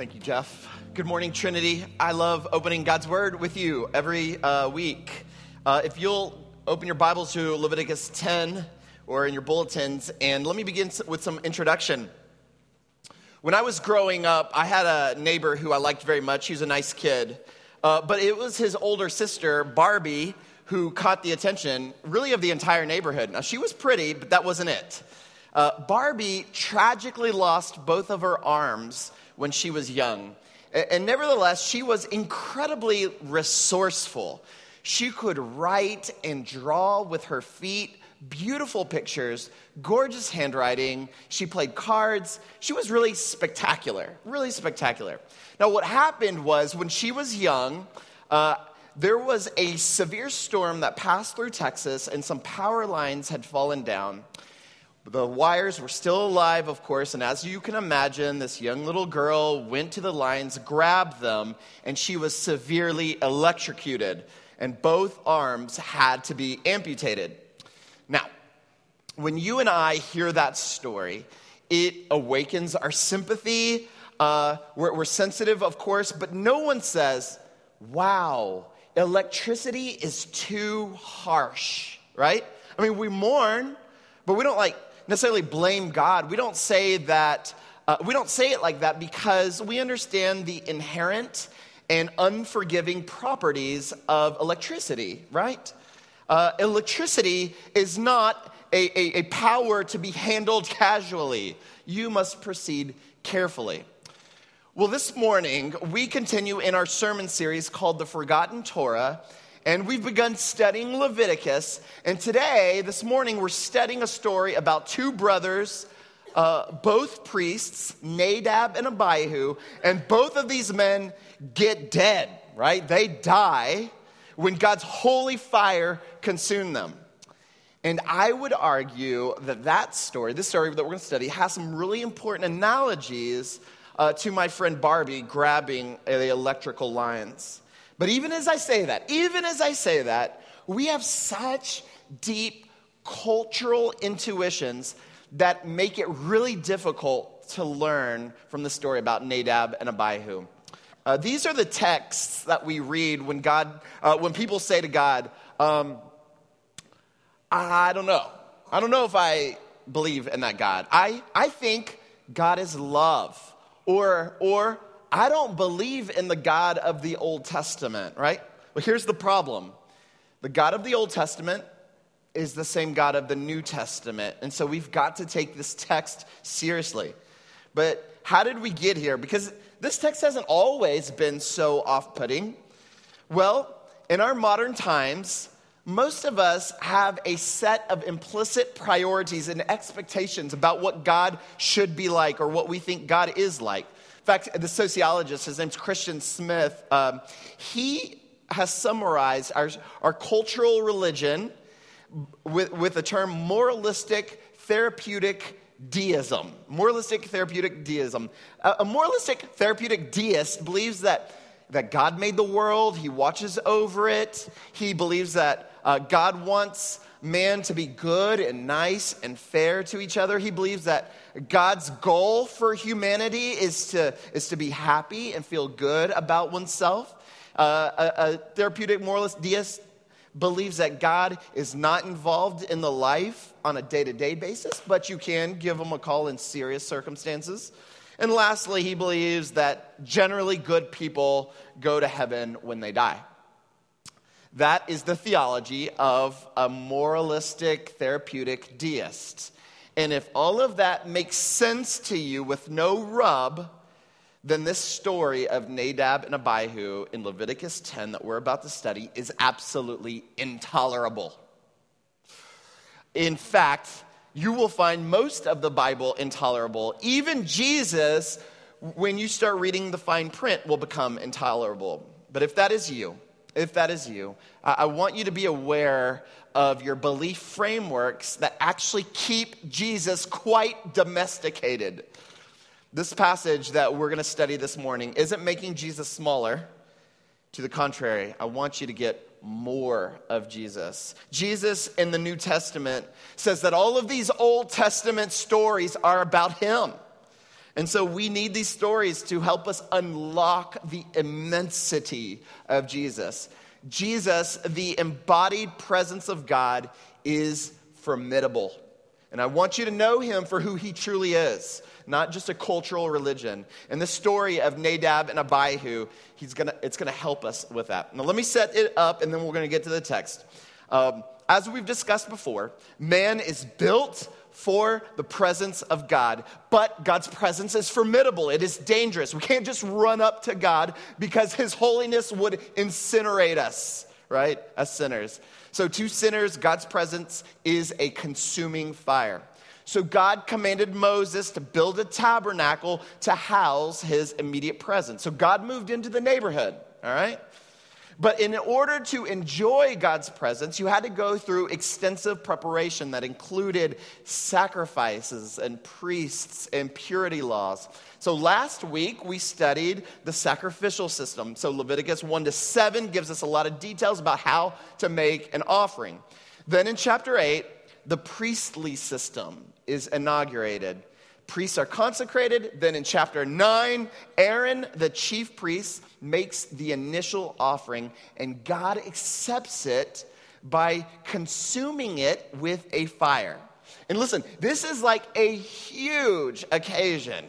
Thank you, Jeff. Good morning, Trinity. I love opening God's Word with you every uh, week. Uh, if you'll open your Bibles to Leviticus 10 or in your bulletins, and let me begin with some introduction. When I was growing up, I had a neighbor who I liked very much. He was a nice kid. Uh, but it was his older sister, Barbie, who caught the attention, really, of the entire neighborhood. Now, she was pretty, but that wasn't it. Uh, Barbie tragically lost both of her arms when she was young. And nevertheless, she was incredibly resourceful. She could write and draw with her feet beautiful pictures, gorgeous handwriting. She played cards. She was really spectacular, really spectacular. Now, what happened was when she was young, uh, there was a severe storm that passed through Texas, and some power lines had fallen down. The wires were still alive, of course, and as you can imagine, this young little girl went to the lines, grabbed them, and she was severely electrocuted, and both arms had to be amputated. Now, when you and I hear that story, it awakens our sympathy. Uh, we're, we're sensitive, of course, but no one says, wow, electricity is too harsh, right? I mean, we mourn, but we don't like necessarily blame God. We don't say that, uh, we don't say it like that because we understand the inherent and unforgiving properties of electricity, right? Uh, electricity is not a, a, a power to be handled casually. You must proceed carefully. Well, this morning, we continue in our sermon series called The Forgotten Torah and we've begun studying Leviticus. And today, this morning, we're studying a story about two brothers, uh, both priests, Nadab and Abihu, and both of these men get dead, right? They die when God's holy fire consumed them. And I would argue that that story, this story that we're going to study, has some really important analogies uh, to my friend Barbie grabbing the electrical lines. But even as I say that, even as I say that, we have such deep cultural intuitions that make it really difficult to learn from the story about Nadab and Abihu. Uh, these are the texts that we read when God, uh, when people say to God, um, "I don't know, I don't know if I believe in that God. I, I think God is love, or or I don't believe in the God of the Old Testament, right? Well, here's the problem the God of the Old Testament is the same God of the New Testament. And so we've got to take this text seriously. But how did we get here? Because this text hasn't always been so off putting. Well, in our modern times, most of us have a set of implicit priorities and expectations about what God should be like or what we think God is like. In fact, the sociologist, his name's Christian Smith, um, he has summarized our, our cultural religion with, with the term moralistic therapeutic deism. Moralistic therapeutic deism. A, a moralistic therapeutic deist believes that, that God made the world, he watches over it, he believes that uh, God wants man to be good and nice and fair to each other. He believes that God's goal for humanity is to, is to be happy and feel good about oneself. Uh, a, a therapeutic moralist deist believes that God is not involved in the life on a day to day basis, but you can give him a call in serious circumstances. And lastly, he believes that generally good people go to heaven when they die. That is the theology of a moralistic therapeutic deist. And if all of that makes sense to you with no rub, then this story of Nadab and Abihu in Leviticus 10 that we're about to study is absolutely intolerable. In fact, you will find most of the Bible intolerable. Even Jesus, when you start reading the fine print, will become intolerable. But if that is you, if that is you, I want you to be aware of your belief frameworks that actually keep Jesus quite domesticated. This passage that we're going to study this morning isn't making Jesus smaller. To the contrary, I want you to get more of Jesus. Jesus in the New Testament says that all of these Old Testament stories are about him. And so we need these stories to help us unlock the immensity of Jesus. Jesus, the embodied presence of God, is formidable. And I want you to know him for who he truly is, not just a cultural religion. And the story of Nadab and Abihu, he's gonna, it's going to help us with that. Now, let me set it up, and then we're going to get to the text. Um, as we've discussed before, man is built for the presence of God. But God's presence is formidable, it is dangerous. We can't just run up to God because His holiness would incinerate us, right, as sinners. So, to sinners, God's presence is a consuming fire. So, God commanded Moses to build a tabernacle to house his immediate presence. So, God moved into the neighborhood, all right? But in order to enjoy God's presence, you had to go through extensive preparation that included sacrifices and priests and purity laws. So last week we studied the sacrificial system. So Leviticus 1 to 7 gives us a lot of details about how to make an offering. Then in chapter 8, the priestly system is inaugurated priests are consecrated. Then in chapter 9, Aaron, the chief priest, makes the initial offering, and God accepts it by consuming it with a fire. And listen, this is like a huge occasion.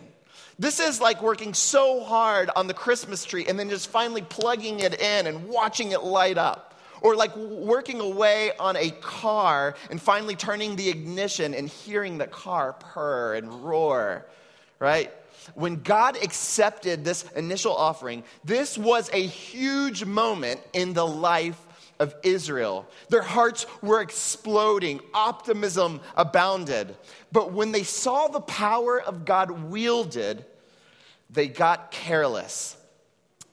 This is like working so hard on the Christmas tree and then just finally plugging it in and watching it light up. Or like working away on a car and finally turning the ignition and hearing the car purr and roar, right? When God accepted this initial offering, this was a huge moment in the life of Israel. Their hearts were exploding, optimism abounded. But when they saw the power of God wielded, they got careless.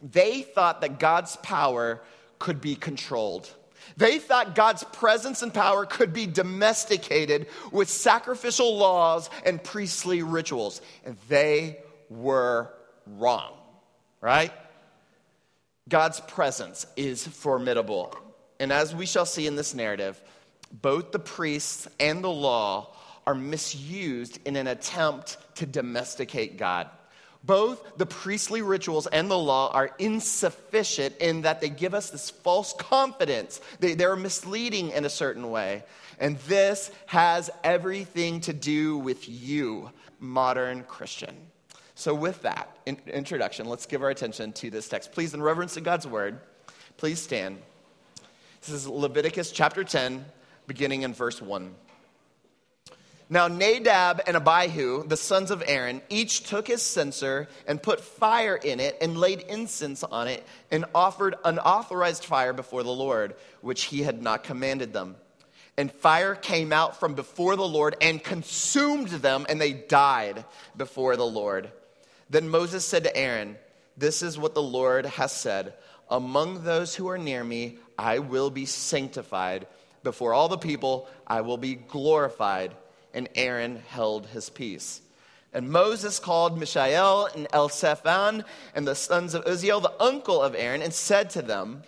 They thought that God's power could be controlled. They thought God's presence and power could be domesticated with sacrificial laws and priestly rituals. And they were wrong, right? God's presence is formidable. And as we shall see in this narrative, both the priests and the law are misused in an attempt to domesticate God. Both the priestly rituals and the law are insufficient in that they give us this false confidence. They, they're misleading in a certain way. And this has everything to do with you, modern Christian. So, with that in, introduction, let's give our attention to this text. Please, in reverence to God's word, please stand. This is Leviticus chapter 10, beginning in verse 1. Now, Nadab and Abihu, the sons of Aaron, each took his censer and put fire in it and laid incense on it and offered unauthorized fire before the Lord, which he had not commanded them. And fire came out from before the Lord and consumed them, and they died before the Lord. Then Moses said to Aaron, This is what the Lord has said Among those who are near me, I will be sanctified. Before all the people, I will be glorified and Aaron held his peace. And Moses called Mishael and Elzaphan and the sons of Uzziel, the uncle of Aaron, and said to them,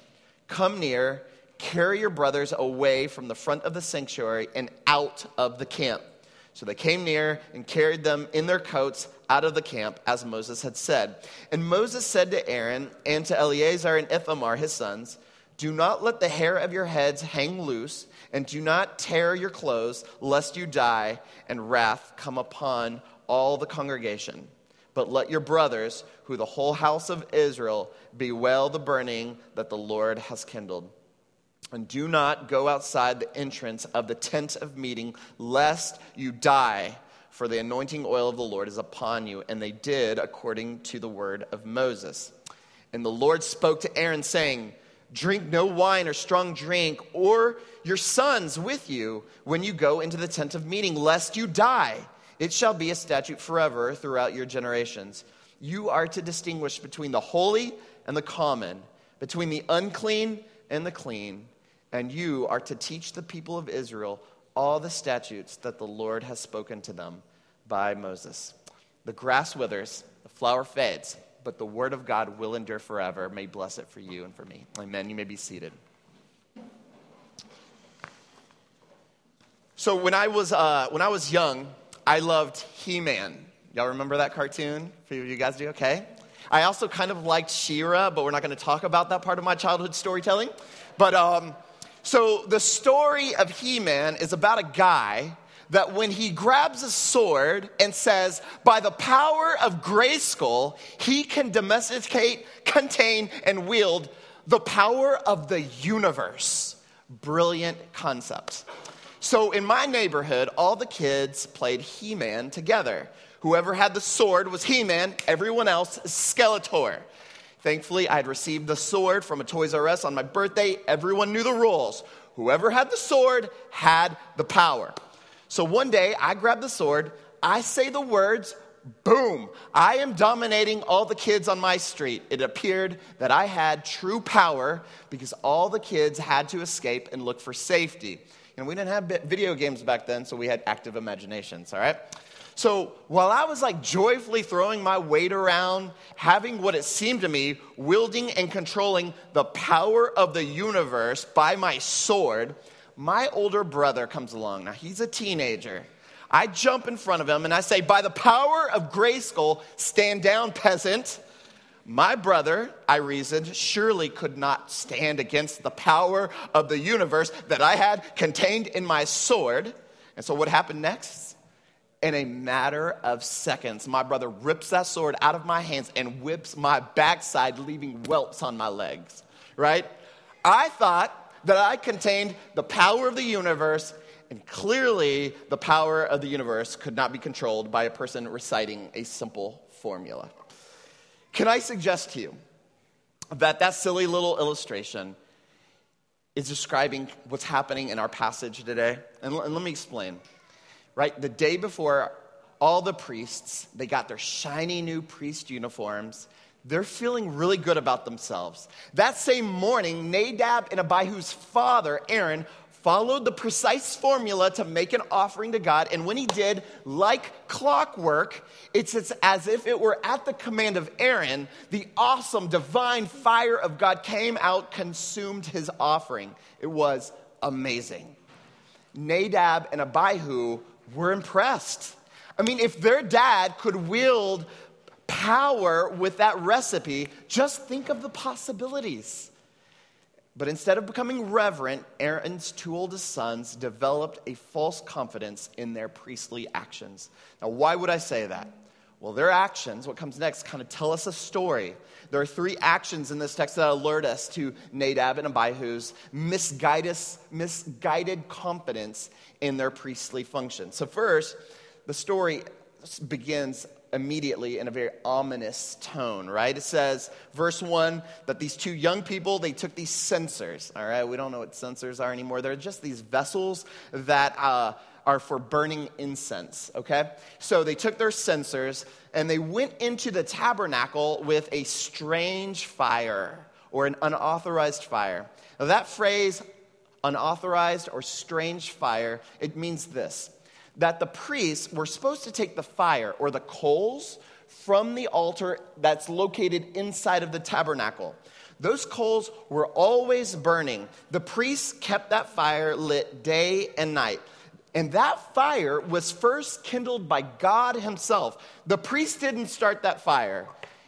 Come near, carry your brothers away from the front of the sanctuary and out of the camp. So they came near and carried them in their coats out of the camp, as Moses had said. And Moses said to Aaron and to Eleazar and Ithamar, his sons, Do not let the hair of your heads hang loose and do not tear your clothes, lest you die, and wrath come upon all the congregation. But let your brothers, who the whole house of Israel, bewail the burning that the Lord has kindled. And do not go outside the entrance of the tent of meeting, lest you die, for the anointing oil of the Lord is upon you. And they did according to the word of Moses. And the Lord spoke to Aaron, saying, Drink no wine or strong drink, or your sons with you when you go into the tent of meeting, lest you die. It shall be a statute forever throughout your generations. You are to distinguish between the holy and the common, between the unclean and the clean, and you are to teach the people of Israel all the statutes that the Lord has spoken to them by Moses. The grass withers, the flower fades but the word of God will endure forever. May bless it for you and for me. Amen. You may be seated. So when I was uh, when I was young, I loved He-Man. Y'all remember that cartoon? Of you guys do? Okay. I also kind of liked She-Ra, but we're not going to talk about that part of my childhood storytelling. But um, so the story of He Man is about a guy that when he grabs a sword and says, by the power of Grayskull, he can domesticate, contain, and wield the power of the universe. Brilliant concept. So in my neighborhood, all the kids played He Man together. Whoever had the sword was He Man, everyone else, Skeletor. Thankfully, I had received the sword from a Toys R Us on my birthday. Everyone knew the rules. Whoever had the sword had the power. So one day, I grab the sword, I say the words, boom, I am dominating all the kids on my street. It appeared that I had true power because all the kids had to escape and look for safety. And we didn't have video games back then, so we had active imaginations, all right? So while I was like joyfully throwing my weight around, having what it seemed to me, wielding and controlling the power of the universe by my sword, my older brother comes along. Now he's a teenager. I jump in front of him and I say, By the power of Grayskull, stand down, peasant. My brother, I reasoned, surely could not stand against the power of the universe that I had contained in my sword. And so, what happened next? In a matter of seconds, my brother rips that sword out of my hands and whips my backside, leaving whelps on my legs, right? I thought that I contained the power of the universe, and clearly the power of the universe could not be controlled by a person reciting a simple formula. Can I suggest to you that that silly little illustration is describing what's happening in our passage today? And, and let me explain right? The day before, all the priests, they got their shiny new priest uniforms. They're feeling really good about themselves. That same morning, Nadab and Abihu's father, Aaron, followed the precise formula to make an offering to God. And when he did, like clockwork, it's as if it were at the command of Aaron, the awesome divine fire of God came out, consumed his offering. It was amazing. Nadab and Abihu were impressed. I mean, if their dad could wield power with that recipe, just think of the possibilities. But instead of becoming reverent, Aaron's two oldest sons developed a false confidence in their priestly actions. Now, why would I say that? Well, their actions, what comes next, kind of tell us a story. There are three actions in this text that alert us to Nadab and Abihu's misguided, misguided confidence in their priestly function. So, first, the story begins immediately in a very ominous tone, right? It says, verse 1, that these two young people, they took these censers, all right? We don't know what censers are anymore. They're just these vessels that uh, are for burning incense, okay? So they took their censers and they went into the tabernacle with a strange fire or an unauthorized fire. Now, that phrase, unauthorized or strange fire, it means this that the priests were supposed to take the fire or the coals from the altar that's located inside of the tabernacle. Those coals were always burning. The priests kept that fire lit day and night. And that fire was first kindled by God Himself. The priest didn't start that fire,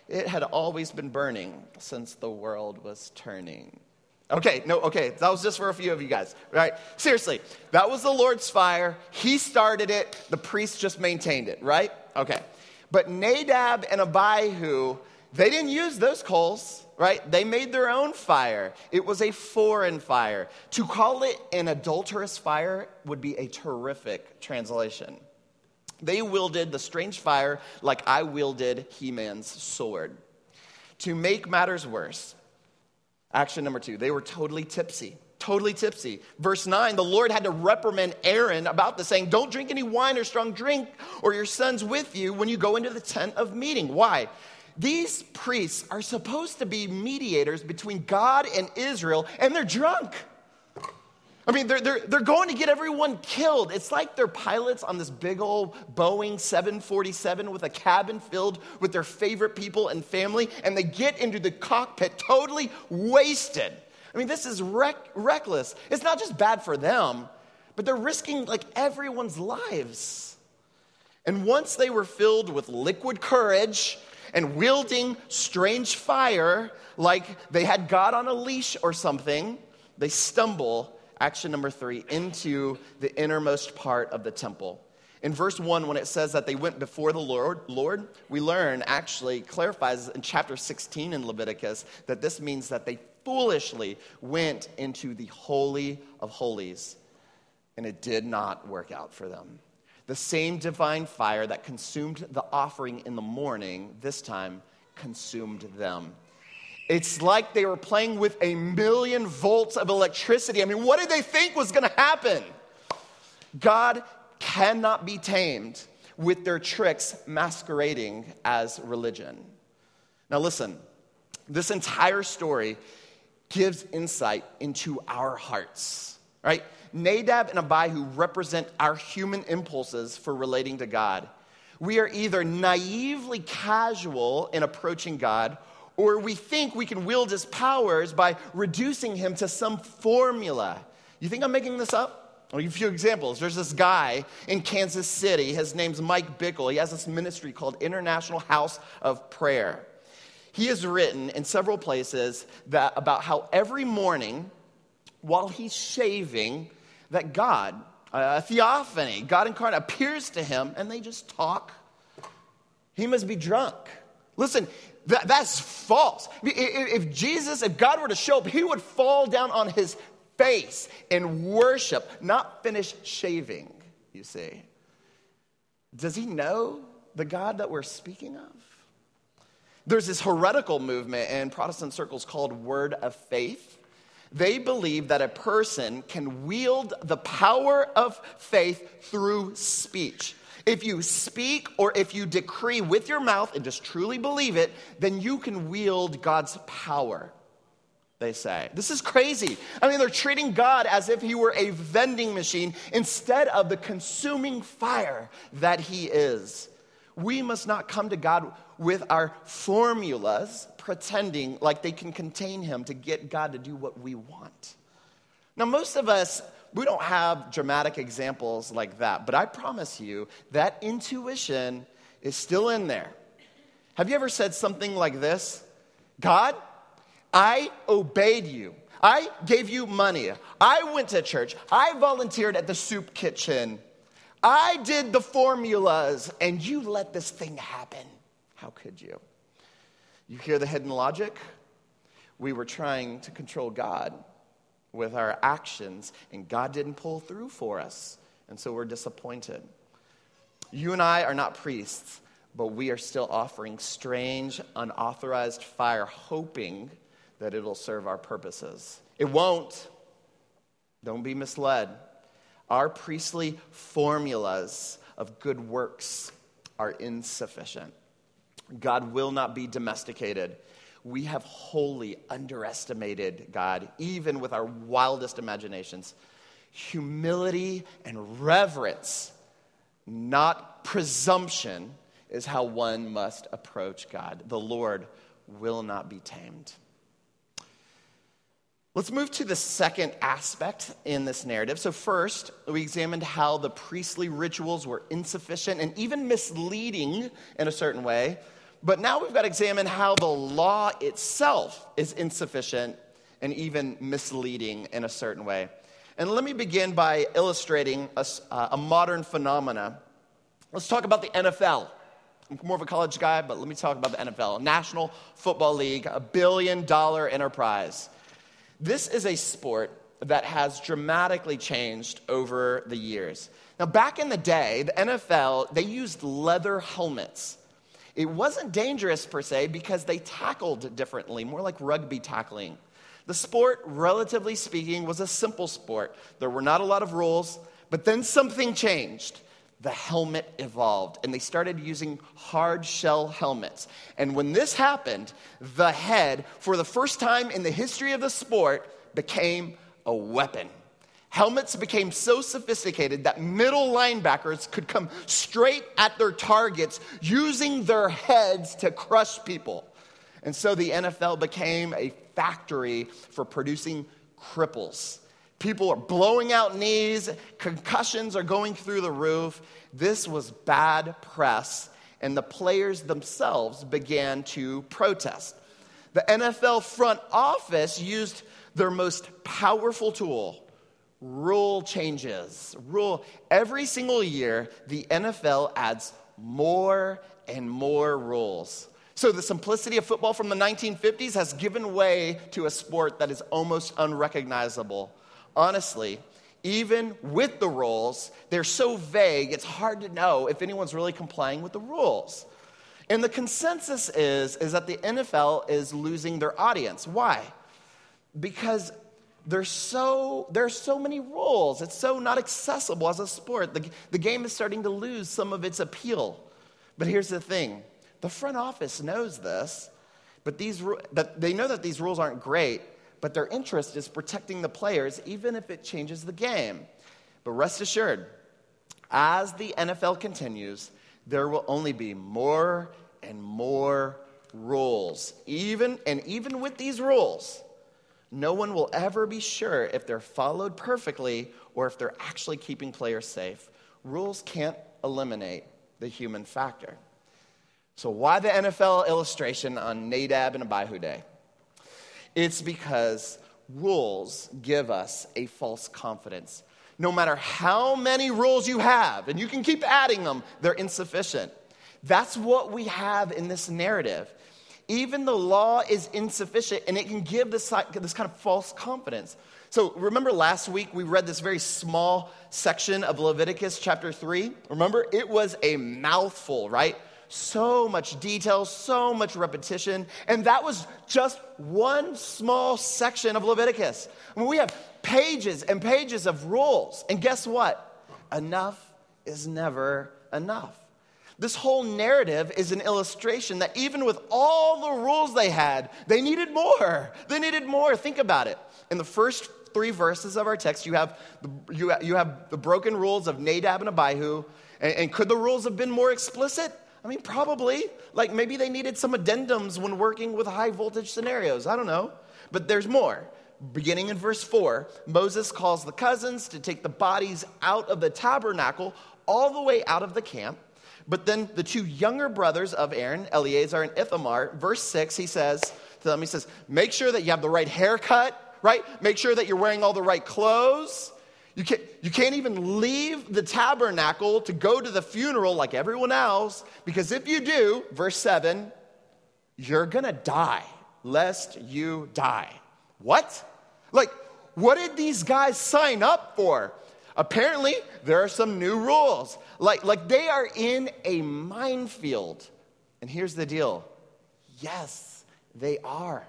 it had always been burning since the world was turning. Okay, no, okay, that was just for a few of you guys, right? Seriously, that was the Lord's fire. He started it, the priest just maintained it, right? Okay. But Nadab and Abihu, they didn't use those coals right? They made their own fire. It was a foreign fire. To call it an adulterous fire would be a terrific translation. They wielded the strange fire like I wielded He Man's sword. To make matters worse, action number two, they were totally tipsy. Totally tipsy. Verse 9, the Lord had to reprimand Aaron about this, saying, Don't drink any wine or strong drink, or your sons with you when you go into the tent of meeting. Why? These priests are supposed to be mediators between God and Israel, and they're drunk. I mean, they're, they're, they're going to get everyone killed. It's like they're pilots on this big old Boeing 747 with a cabin filled with their favorite people and family, and they get into the cockpit totally wasted. I mean, this is rec- reckless. It's not just bad for them, but they're risking like everyone's lives. And once they were filled with liquid courage and wielding strange fire, like they had God on a leash or something, they stumble, action number three, into the innermost part of the temple. In verse 1, when it says that they went before the Lord, Lord, we learn actually clarifies in chapter 16 in Leviticus that this means that they foolishly went into the Holy of Holies, and it did not work out for them. The same divine fire that consumed the offering in the morning, this time consumed them. It's like they were playing with a million volts of electricity. I mean, what did they think was going to happen? God cannot be tamed with their tricks masquerading as religion. Now, listen, this entire story gives insight into our hearts, right? Nadab and Abihu represent our human impulses for relating to God. We are either naively casual in approaching God, or we think we can wield his powers by reducing him to some formula. You think I'm making this up? I'll give you a few examples. There's this guy in Kansas City. His name's Mike Bickle. He has this ministry called International House of Prayer. He has written in several places that about how every morning while he's shaving, that God, a theophany, God incarnate, appears to him and they just talk. He must be drunk. Listen, that, that's false. If Jesus, if God were to show up, he would fall down on his face and worship, not finish shaving, you see. Does he know the God that we're speaking of? There's this heretical movement in Protestant circles called Word of Faith. They believe that a person can wield the power of faith through speech. If you speak or if you decree with your mouth and just truly believe it, then you can wield God's power they say. This is crazy. I mean, they're treating God as if he were a vending machine instead of the consuming fire that he is. We must not come to God with our formulas, pretending like they can contain him to get God to do what we want. Now, most of us, we don't have dramatic examples like that, but I promise you that intuition is still in there. Have you ever said something like this? God, I obeyed you. I gave you money. I went to church. I volunteered at the soup kitchen. I did the formulas, and you let this thing happen. How could you? You hear the hidden logic? We were trying to control God with our actions, and God didn't pull through for us, and so we're disappointed. You and I are not priests, but we are still offering strange, unauthorized fire, hoping that it'll serve our purposes. It won't. Don't be misled. Our priestly formulas of good works are insufficient. God will not be domesticated. We have wholly underestimated God, even with our wildest imaginations. Humility and reverence, not presumption, is how one must approach God. The Lord will not be tamed. Let's move to the second aspect in this narrative. So, first, we examined how the priestly rituals were insufficient and even misleading in a certain way. But now we've got to examine how the law itself is insufficient and even misleading in a certain way. And let me begin by illustrating a, uh, a modern phenomena. Let's talk about the NFL. I'm more of a college guy, but let me talk about the NFL National Football League, a billion dollar enterprise. This is a sport that has dramatically changed over the years. Now, back in the day, the NFL, they used leather helmets. It wasn't dangerous per se because they tackled differently, more like rugby tackling. The sport, relatively speaking, was a simple sport. There were not a lot of rules, but then something changed the helmet evolved and they started using hard shell helmets. And when this happened, the head, for the first time in the history of the sport, became a weapon. Helmets became so sophisticated that middle linebackers could come straight at their targets using their heads to crush people. And so the NFL became a factory for producing cripples People are blowing out knees, concussions are going through the roof. This was bad press, and the players themselves began to protest. The NFL front office used their most powerful tool rule changes. Rule every single year, the NFL adds more and more rules. So, the simplicity of football from the 1950s has given way to a sport that is almost unrecognizable. Honestly, even with the rules, they're so vague, it's hard to know if anyone's really complying with the rules. And the consensus is, is that the NFL is losing their audience. Why? Because there's so, there are so many rules. It's so not accessible as a sport. The, the game is starting to lose some of its appeal. But here's the thing the front office knows this, but these, that they know that these rules aren't great, but their interest is protecting the players, even if it changes the game. But rest assured, as the NFL continues, there will only be more and more rules. Even and even with these rules, no one will ever be sure if they're followed perfectly or if they're actually keeping players safe. Rules can't eliminate the human factor. So, why the NFL illustration on Nadab and Abihu Day? It's because rules give us a false confidence. No matter how many rules you have, and you can keep adding them, they're insufficient. That's what we have in this narrative. Even the law is insufficient, and it can give this, this kind of false confidence. So, remember last week we read this very small section of Leviticus chapter 3? Remember? It was a mouthful, right? so much detail, so much repetition. And that was just one small section of Leviticus. I mean, we have pages and pages of rules. And guess what? Enough is never enough. This whole narrative is an illustration that even with all the rules they had, they needed more. They needed more. Think about it. In the first three verses of our text, you have the, you, you have the broken rules of Nadab and Abihu. And, and could the rules have been more explicit? I mean, probably. Like maybe they needed some addendums when working with high voltage scenarios. I don't know. But there's more. Beginning in verse 4, Moses calls the cousins to take the bodies out of the tabernacle all the way out of the camp. But then the two younger brothers of Aaron, Eleazar and Ithamar, verse 6, he says to them, he says, make sure that you have the right haircut, right? Make sure that you're wearing all the right clothes. You can't, you can't even leave the tabernacle to go to the funeral like everyone else, because if you do, verse 7, you're gonna die, lest you die. What? Like, what did these guys sign up for? Apparently, there are some new rules. Like, like they are in a minefield. And here's the deal yes, they are.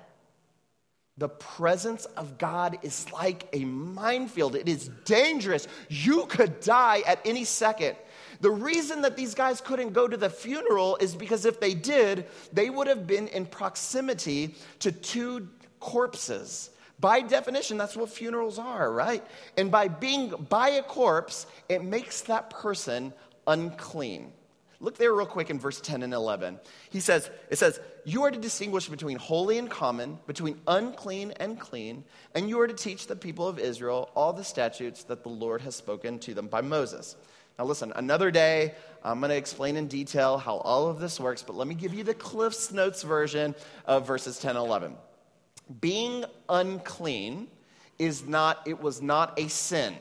The presence of God is like a minefield. It is dangerous. You could die at any second. The reason that these guys couldn't go to the funeral is because if they did, they would have been in proximity to two corpses. By definition, that's what funerals are, right? And by being by a corpse, it makes that person unclean. Look there real quick in verse 10 and 11. He says, it says, you are to distinguish between holy and common, between unclean and clean, and you are to teach the people of Israel all the statutes that the Lord has spoken to them by Moses. Now, listen, another day, I'm going to explain in detail how all of this works, but let me give you the Cliff's Notes version of verses 10 and 11. Being unclean is not, it was not a sin.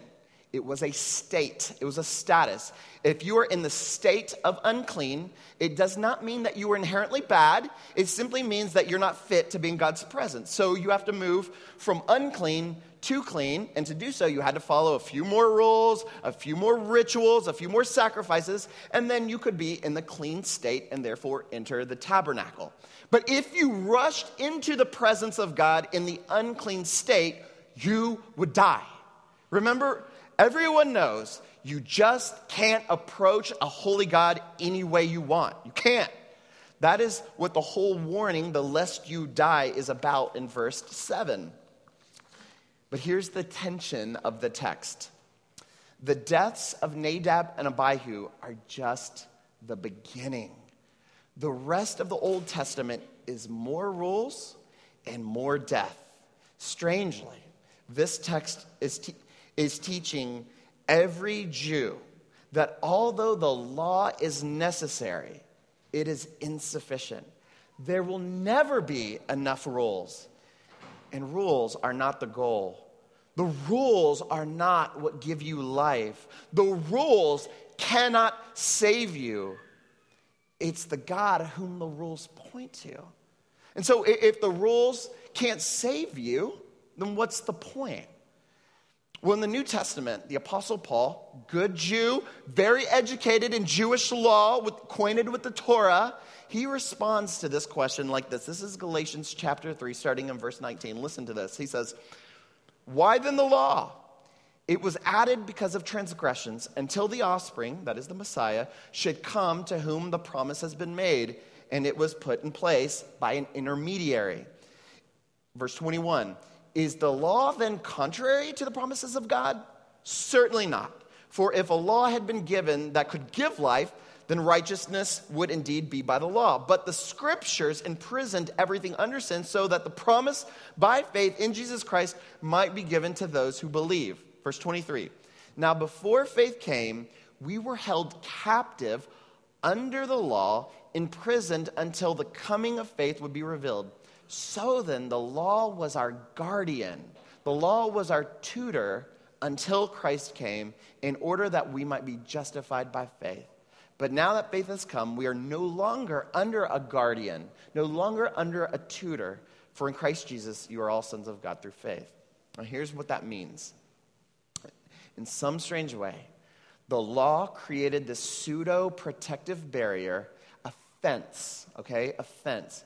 It was a state, it was a status. If you are in the state of unclean, it does not mean that you are inherently bad. It simply means that you're not fit to be in God's presence. So you have to move from unclean to clean. And to do so, you had to follow a few more rules, a few more rituals, a few more sacrifices, and then you could be in the clean state and therefore enter the tabernacle. But if you rushed into the presence of God in the unclean state, you would die. Remember, Everyone knows you just can't approach a holy God any way you want. You can't. That is what the whole warning, the lest you die, is about in verse 7. But here's the tension of the text the deaths of Nadab and Abihu are just the beginning. The rest of the Old Testament is more rules and more death. Strangely, this text is, te- is teaching every Jew that although the law is necessary, it is insufficient. There will never be enough rules, and rules are not the goal. The rules are not what give you life. The rules cannot save you. It's the God whom the rules point to. And so, if the rules can't save you, then what's the point? Well, in the New Testament, the Apostle Paul, good Jew, very educated in Jewish law, with, acquainted with the Torah, he responds to this question like this. This is Galatians chapter 3, starting in verse 19. Listen to this. He says, Why then the law? It was added because of transgressions until the offspring, that is the Messiah, should come to whom the promise has been made, and it was put in place by an intermediary. Verse 21 is the law then contrary to the promises of God? Certainly not. For if a law had been given that could give life, then righteousness would indeed be by the law. But the scriptures imprisoned everything under sin so that the promise by faith in Jesus Christ might be given to those who believe. Verse 23. Now, before faith came, we were held captive under the law, imprisoned until the coming of faith would be revealed. So then, the law was our guardian, the law was our tutor until Christ came, in order that we might be justified by faith. But now that faith has come, we are no longer under a guardian, no longer under a tutor, for in Christ Jesus you are all sons of God through faith. Now, here's what that means. In some strange way, the law created this pseudo protective barrier, a fence, okay? A fence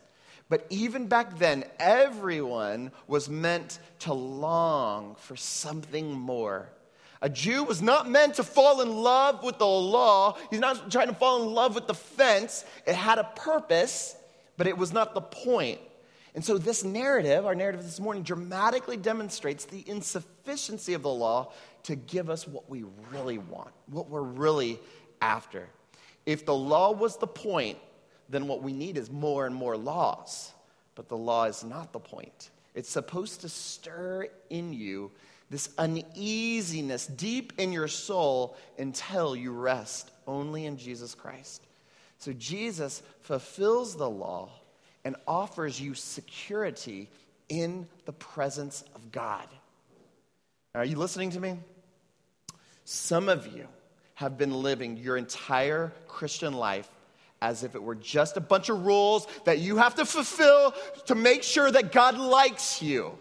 but even back then, everyone was meant to long for something more. A Jew was not meant to fall in love with the law. He's not trying to fall in love with the fence. It had a purpose, but it was not the point. And so, this narrative, our narrative this morning, dramatically demonstrates the insufficiency of the law to give us what we really want, what we're really after. If the law was the point, then what we need is more and more laws. But the law is not the point. It's supposed to stir in you this uneasiness deep in your soul until you rest only in Jesus Christ. So Jesus fulfills the law and offers you security in the presence of God. Are you listening to me? Some of you have been living your entire Christian life as if it were just a bunch of rules that you have to fulfill to make sure that God likes you.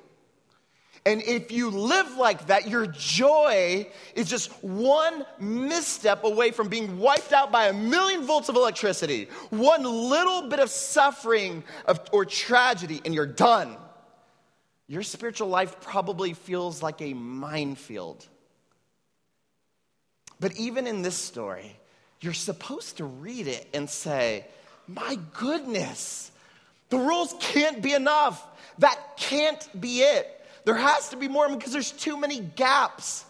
And if you live like that, your joy is just one misstep away from being wiped out by a million volts of electricity, one little bit of suffering of, or tragedy, and you're done. Your spiritual life probably feels like a minefield. But even in this story, you're supposed to read it and say, My goodness, the rules can't be enough. That can't be it. There has to be more because there's too many gaps.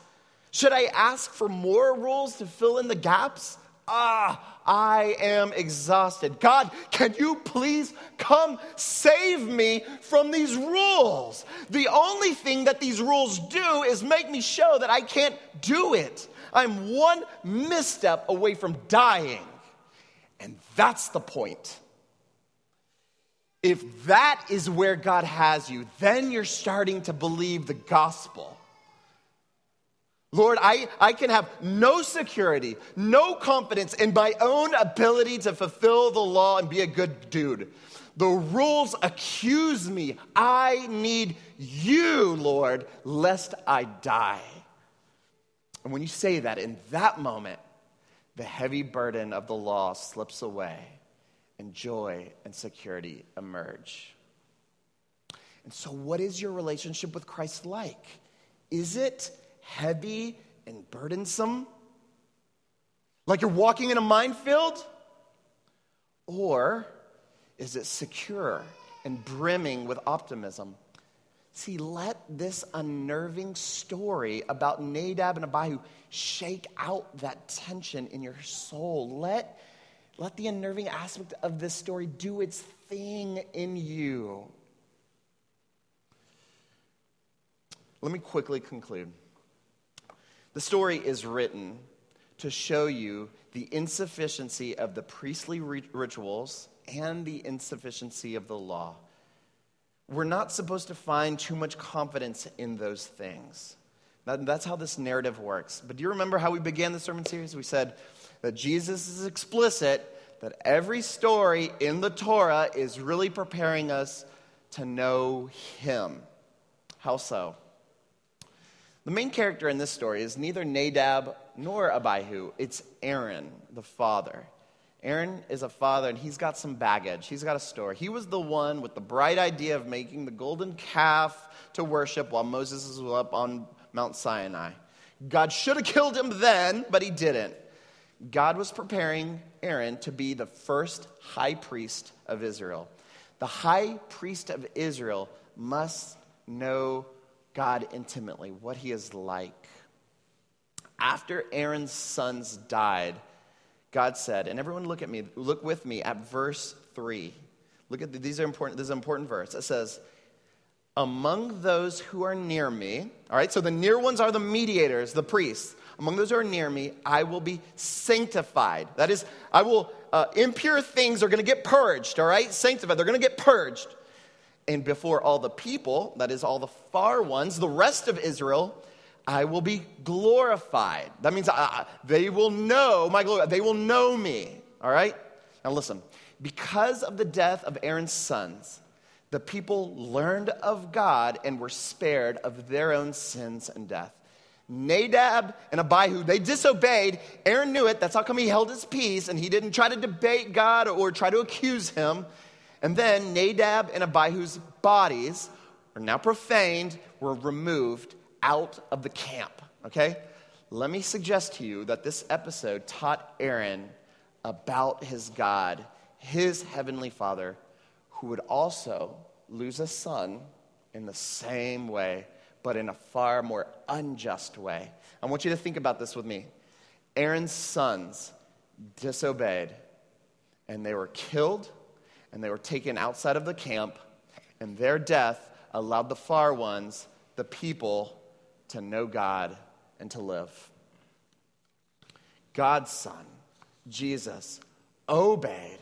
Should I ask for more rules to fill in the gaps? Ah, I am exhausted. God, can you please come save me from these rules? The only thing that these rules do is make me show that I can't do it. I'm one misstep away from dying. And that's the point. If that is where God has you, then you're starting to believe the gospel. Lord, I, I can have no security, no confidence in my own ability to fulfill the law and be a good dude. The rules accuse me. I need you, Lord, lest I die. And when you say that, in that moment, the heavy burden of the law slips away and joy and security emerge. And so, what is your relationship with Christ like? Is it heavy and burdensome? Like you're walking in a minefield? Or is it secure and brimming with optimism? See, let this unnerving story about Nadab and Abihu shake out that tension in your soul. Let, let the unnerving aspect of this story do its thing in you. let me quickly conclude. The story is written to show you the insufficiency of the priestly rituals and the insufficiency of the law. We're not supposed to find too much confidence in those things. that's how this narrative works. But do you remember how we began the sermon series? We said that Jesus is explicit that every story in the Torah is really preparing us to know Him. How so? The main character in this story is neither Nadab nor Abihu, it's Aaron, the father. Aaron is a father and he's got some baggage. He's got a story. He was the one with the bright idea of making the golden calf to worship while Moses was up on Mount Sinai. God should have killed him then, but he didn't. God was preparing Aaron to be the first high priest of Israel. The high priest of Israel must know God intimately, what he is like. After Aaron's sons died, God said, and everyone look at me, look with me at verse 3. Look at the, these are important, this is an important verse. It says, Among those who are near me, all right, so the near ones are the mediators, the priests. Among those who are near me, I will be sanctified. That is, I will, uh, impure things are to get purged, all right? Sanctified, they're to get purged and before all the people, that is, all the far ones, the rest of Israel, I will be glorified. That means they will know my glory. They will know me. All right? Now listen. Because of the death of Aaron's sons, the people learned of God and were spared of their own sins and death. Nadab and Abihu, they disobeyed. Aaron knew it. That's how come he held his peace and he didn't try to debate God or try to accuse him. And then Nadab and Abihu's bodies are now profaned, were removed out of the camp. Okay? Let me suggest to you that this episode taught Aaron about his God, his heavenly father, who would also lose a son in the same way, but in a far more unjust way. I want you to think about this with me. Aaron's sons disobeyed, and they were killed and they were taken outside of the camp, and their death allowed the far ones, the people, to know God and to live. God's son, Jesus, obeyed,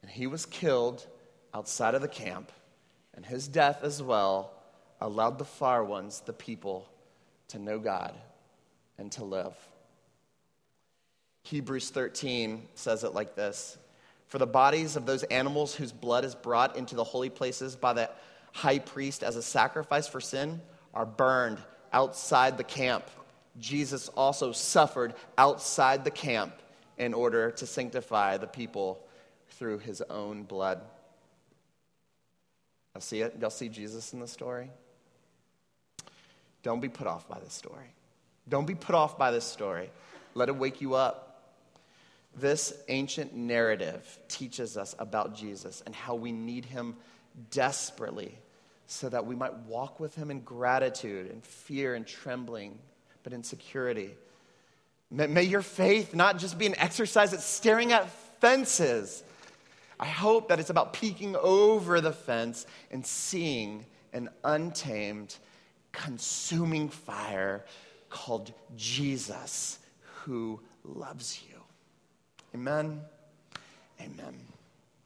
and he was killed outside of the camp, and his death as well allowed the far ones, the people, to know God and to live. Hebrews 13 says it like this for the bodies of those animals whose blood is brought into the holy places by the high priest as a sacrifice for sin are burned outside the camp. Jesus also suffered outside the camp in order to sanctify the people through his own blood. Y'all see it? Y'all see Jesus in the story? Don't be put off by this story. Don't be put off by this story. Let it wake you up. This ancient narrative teaches us about Jesus and how we need him desperately so that we might walk with him in gratitude and fear and trembling, but in security. May, may your faith not just be an exercise at staring at fences. I hope that it's about peeking over the fence and seeing an untamed, consuming fire called Jesus who loves you. Amen. Amen.